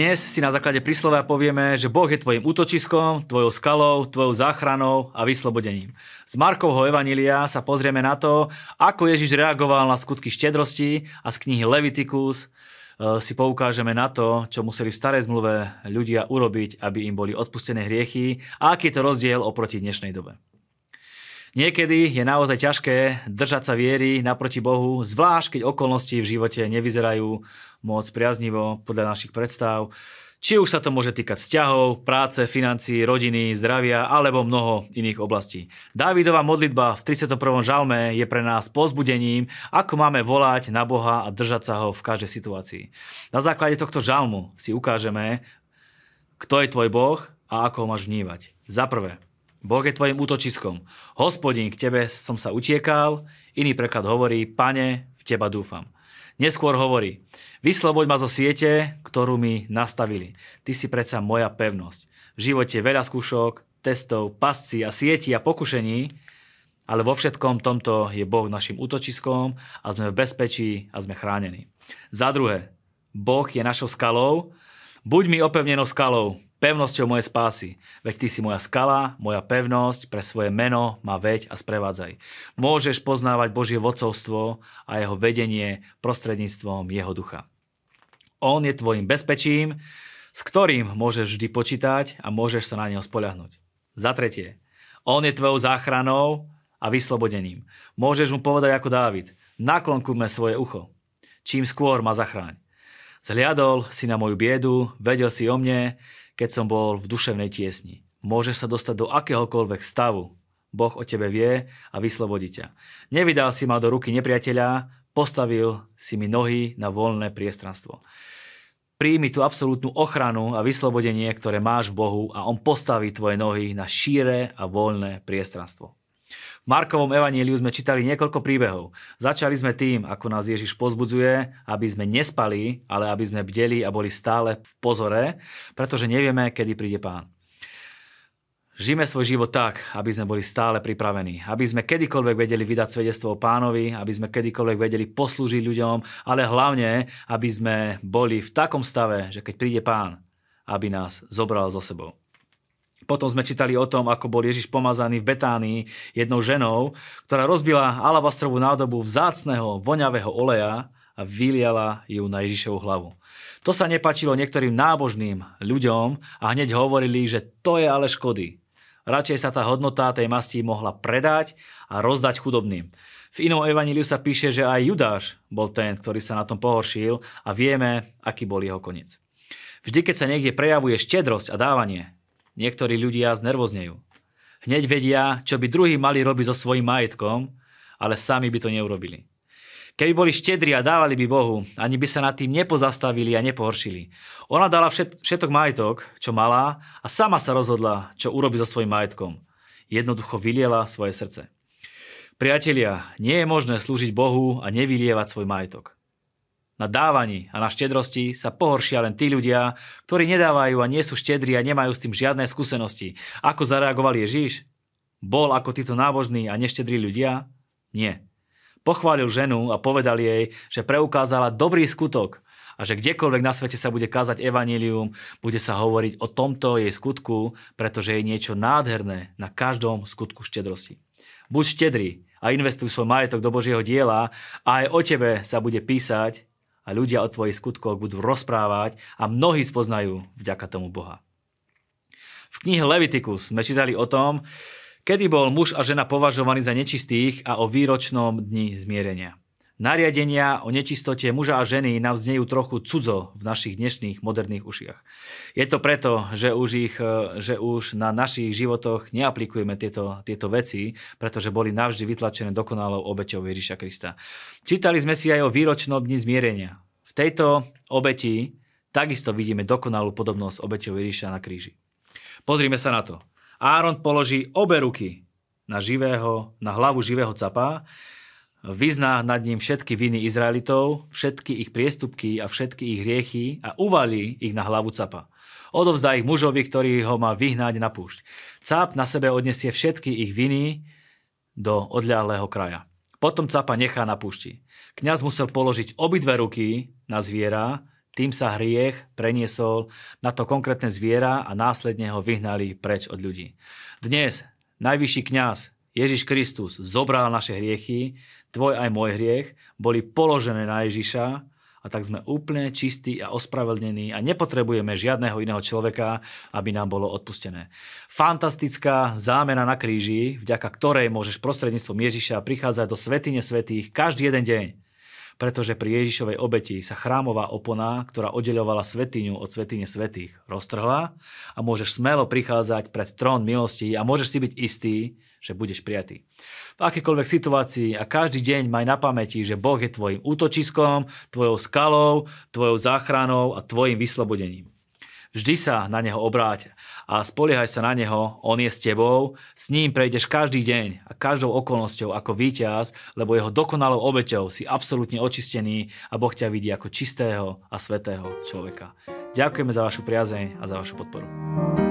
Dnes si na základe príslovia povieme, že Boh je tvojim útočiskom, tvojou skalou, tvojou záchranou a vyslobodením. Z Markovho Evanília sa pozrieme na to, ako Ježiš reagoval na skutky štedrosti a z knihy Leviticus e, si poukážeme na to, čo museli v starej zmluve ľudia urobiť, aby im boli odpustené hriechy a aký je to rozdiel oproti dnešnej dobe. Niekedy je naozaj ťažké držať sa viery naproti Bohu, zvlášť keď okolnosti v živote nevyzerajú moc priaznivo podľa našich predstav. Či už sa to môže týkať vzťahov, práce, financií, rodiny, zdravia alebo mnoho iných oblastí. Dávidová modlitba v 31. žalme je pre nás pozbudením, ako máme volať na Boha a držať sa ho v každej situácii. Na základe tohto žalmu si ukážeme, kto je tvoj Boh a ako ho máš vnívať. Za prvé, Boh je tvojim útočiskom. Hospodin, k tebe som sa utiekal. Iný preklad hovorí, pane, v teba dúfam. Neskôr hovorí, vysloboď ma zo siete, ktorú mi nastavili. Ty si predsa moja pevnosť. V živote veľa skúšok, testov, pasci a sieti a pokušení, ale vo všetkom tomto je Boh našim útočiskom a sme v bezpečí a sme chránení. Za druhé, Boh je našou skalou. Buď mi opevnenou skalou, pevnosťou mojej spásy. Veď ty si moja skala, moja pevnosť, pre svoje meno ma veď a sprevádzaj. Môžeš poznávať Božie vodcovstvo a jeho vedenie prostredníctvom jeho ducha. On je tvojim bezpečím, s ktorým môžeš vždy počítať a môžeš sa na neho spoľahnúť. Za tretie, on je tvojou záchranou a vyslobodením. Môžeš mu povedať ako Dávid, naklonkume svoje ucho. Čím skôr ma zachráň. Zhliadol si na moju biedu, vedel si o mne, keď som bol v duševnej tiesni. Môžeš sa dostať do akéhokoľvek stavu. Boh o tebe vie a vyslobodí ťa. Nevydal si ma do ruky nepriateľa, postavil si mi nohy na voľné priestranstvo. Príjmi tú absolútnu ochranu a vyslobodenie, ktoré máš v Bohu a On postaví tvoje nohy na šíre a voľné priestranstvo. V Markovom evaníliu sme čítali niekoľko príbehov. Začali sme tým, ako nás Ježiš pozbudzuje, aby sme nespali, ale aby sme bdeli a boli stále v pozore, pretože nevieme, kedy príde pán. Žijeme svoj život tak, aby sme boli stále pripravení, aby sme kedykoľvek vedeli vydať svedectvo o pánovi, aby sme kedykoľvek vedeli poslúžiť ľuďom, ale hlavne, aby sme boli v takom stave, že keď príde pán, aby nás zobral so sebou. Potom sme čítali o tom, ako bol Ježiš pomazaný v Betánii jednou ženou, ktorá rozbila alabastrovú nádobu vzácného, voňavého oleja a vyliala ju na Ježišovu hlavu. To sa nepačilo niektorým nábožným ľuďom a hneď hovorili, že to je ale škody. Radšej sa tá hodnota tej masti mohla predať a rozdať chudobným. V inom evaníliu sa píše, že aj Judáš bol ten, ktorý sa na tom pohoršil a vieme, aký bol jeho koniec. Vždy, keď sa niekde prejavuje štedrosť a dávanie, Niektorí ľudia znervoznejú. Hneď vedia, čo by druhí mali robiť so svojím majetkom, ale sami by to neurobili. Keby boli štedri a dávali by Bohu, ani by sa nad tým nepozastavili a nepohoršili. Ona dala všet, všetok majetok, čo mala, a sama sa rozhodla, čo urobi so svojím majetkom. Jednoducho vyliela svoje srdce. Priatelia, nie je možné slúžiť Bohu a nevylievať svoj majetok. Na dávaní a na štedrosti sa pohoršia len tí ľudia, ktorí nedávajú a nie sú štedri a nemajú s tým žiadne skúsenosti. Ako zareagoval Ježíš? Bol ako títo nábožní a neštedrí ľudia? Nie. Pochválil ženu a povedal jej, že preukázala dobrý skutok a že kdekoľvek na svete sa bude kázať evanílium, bude sa hovoriť o tomto jej skutku, pretože je niečo nádherné na každom skutku štedrosti. Buď štedrý a investuj svoj majetok do Božieho diela a aj o tebe sa bude písať a ľudia o tvojich skutkoch budú rozprávať a mnohí spoznajú vďaka tomu Boha. V knihe Leviticus sme čítali o tom, kedy bol muž a žena považovaní za nečistých a o výročnom dni zmierenia. Nariadenia o nečistote muža a ženy nám znejú trochu cudzo v našich dnešných moderných ušiach. Je to preto, že už, ich, e, že už na našich životoch neaplikujeme tieto, tieto veci, pretože boli navždy vytlačené dokonalou obeťou Ježiša Krista. Čítali sme si aj o výročnom dni zmierenia. V tejto obeti takisto vidíme dokonalú podobnosť obeťou Ježiša na kríži. Pozrime sa na to. Áron položí obe ruky na, živého, na hlavu živého capa, vyzná nad ním všetky viny Izraelitov, všetky ich priestupky a všetky ich hriechy a uvalí ich na hlavu capa. Odovzdá ich mužovi, ktorý ho má vyhnať na púšť. Cap na sebe odnesie všetky ich viny do odľahlého kraja. Potom capa nechá na púšti. Kňaz musel položiť obidve ruky na zviera, Tým sa hriech preniesol na to konkrétne zviera a následne ho vyhnali preč od ľudí. Dnes najvyšší kňaz Ježiš Kristus zobral naše hriechy, tvoj aj môj hriech, boli položené na Ježiša a tak sme úplne čistí a ospravedlnení a nepotrebujeme žiadneho iného človeka, aby nám bolo odpustené. Fantastická zámena na kríži, vďaka ktorej môžeš prostredníctvom Ježiša prichádzať do svetine svetých každý jeden deň. Pretože pri Ježišovej obeti sa chrámová opona, ktorá oddeľovala svetiňu od svetine svetých, roztrhla a môžeš smelo prichádzať pred trón milosti a môžeš si byť istý, že budeš prijatý. V akékoľvek situácii a každý deň maj na pamäti, že Boh je tvojim útočiskom, tvojou skalou, tvojou záchranou a tvojim vyslobodením. Vždy sa na Neho obráť a spoliehaj sa na Neho, On je s tebou, s ním prejdeš každý deň a každou okolnosťou ako víťaz, lebo Jeho dokonalou obeťou si absolútne očistený a Boh ťa vidí ako čistého a svetého človeka. Ďakujeme za vašu priazeň a za vašu podporu.